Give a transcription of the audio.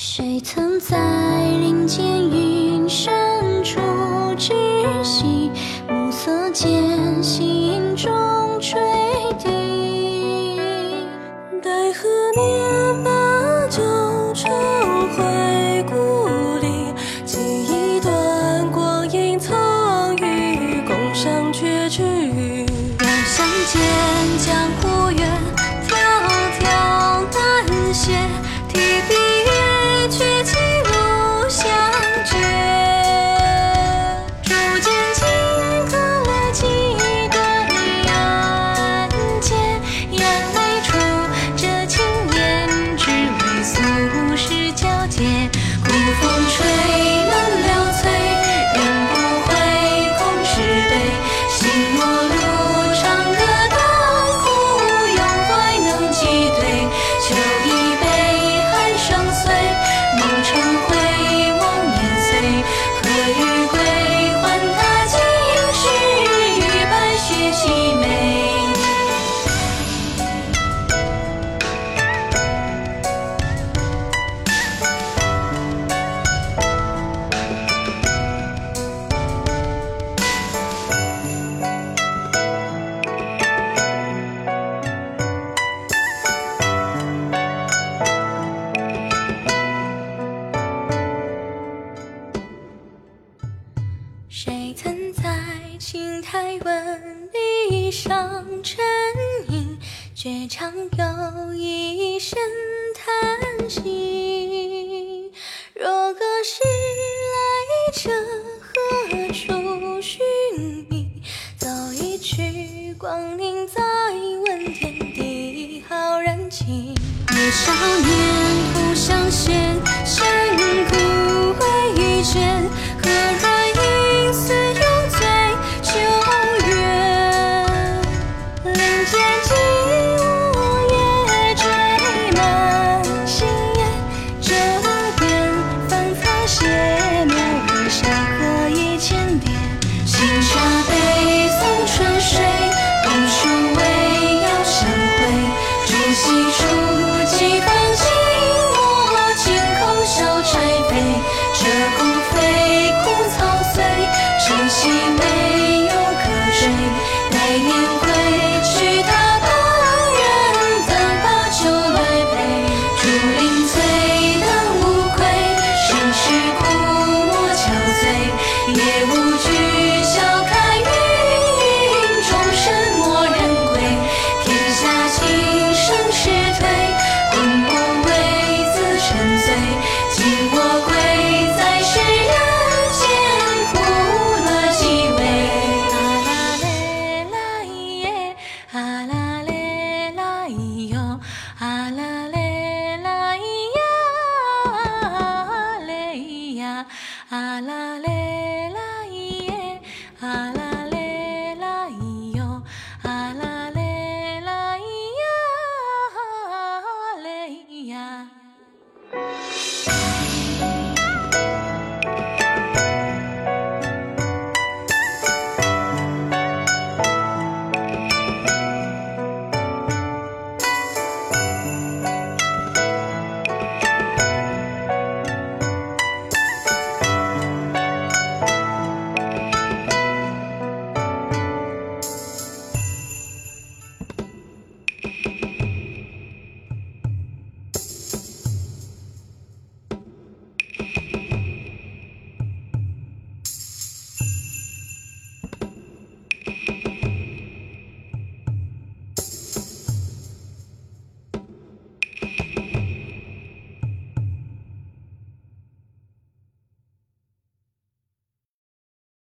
谁曾在林间云深处栖息？暮色间，行中垂笛。待何年？谁曾在青苔纹理上沉吟，却常有一声叹息。若隔世来者。Bye. Alan.